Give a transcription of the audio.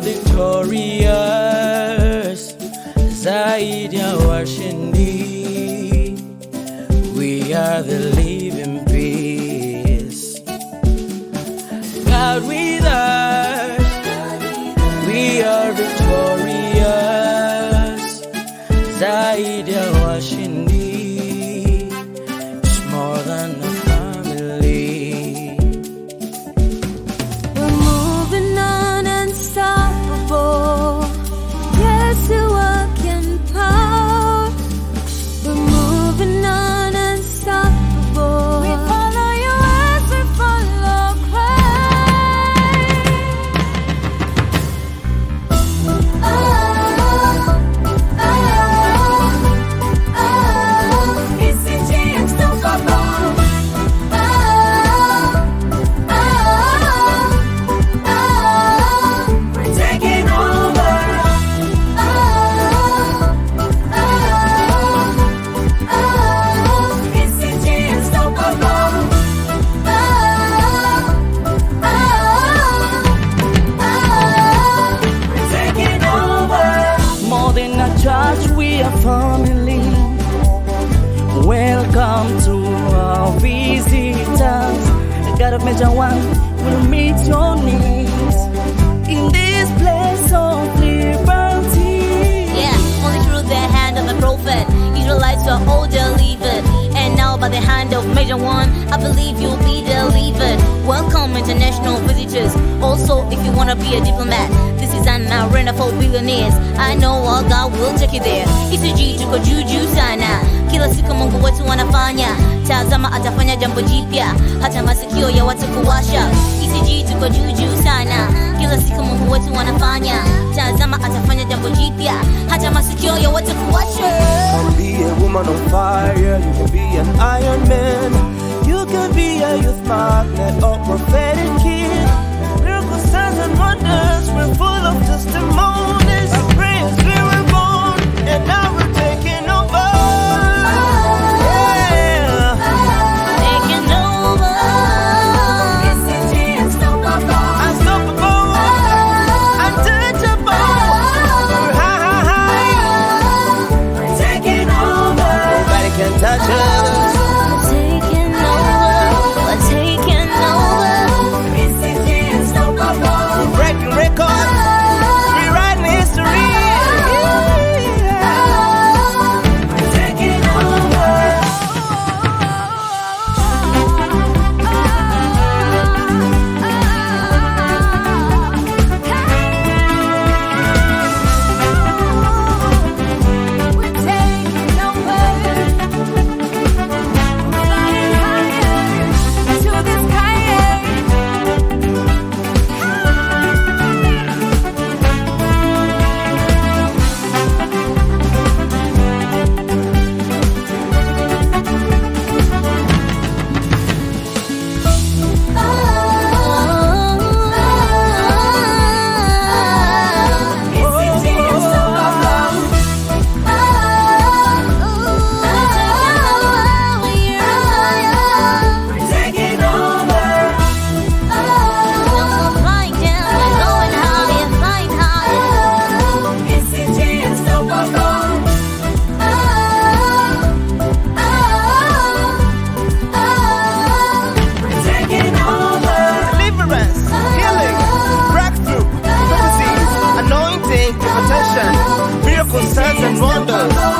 victorious. Zaidi ya washindi we are the living peace. God with us we are victorious. Zaidi ya washindi Welcome to our visitors. God of Major One will meet your needs in this place of liberty. Yeah, only through the hand of the prophet, Israelites were all delivered. And now by the hand One, I believe you'll be delivered. Welcome international visitors. Also, if you wanna be a diplomat, this is an arena for billionaires. I know our God will take you there. ECG tuko juu juu sana, kila siku Mungu wetu anafanya. Tazama atafanya jambo jipya, hata masikio ya watu kuwasha. ECG tuko juu sana, kila siku Mungu wetu anafanya. Tazama atafanya jambo jipya, hata masikio ya watu kuwasha. Woman on fire, you can be an Iron Man, you can be a youth magnet or prophetic kid. Música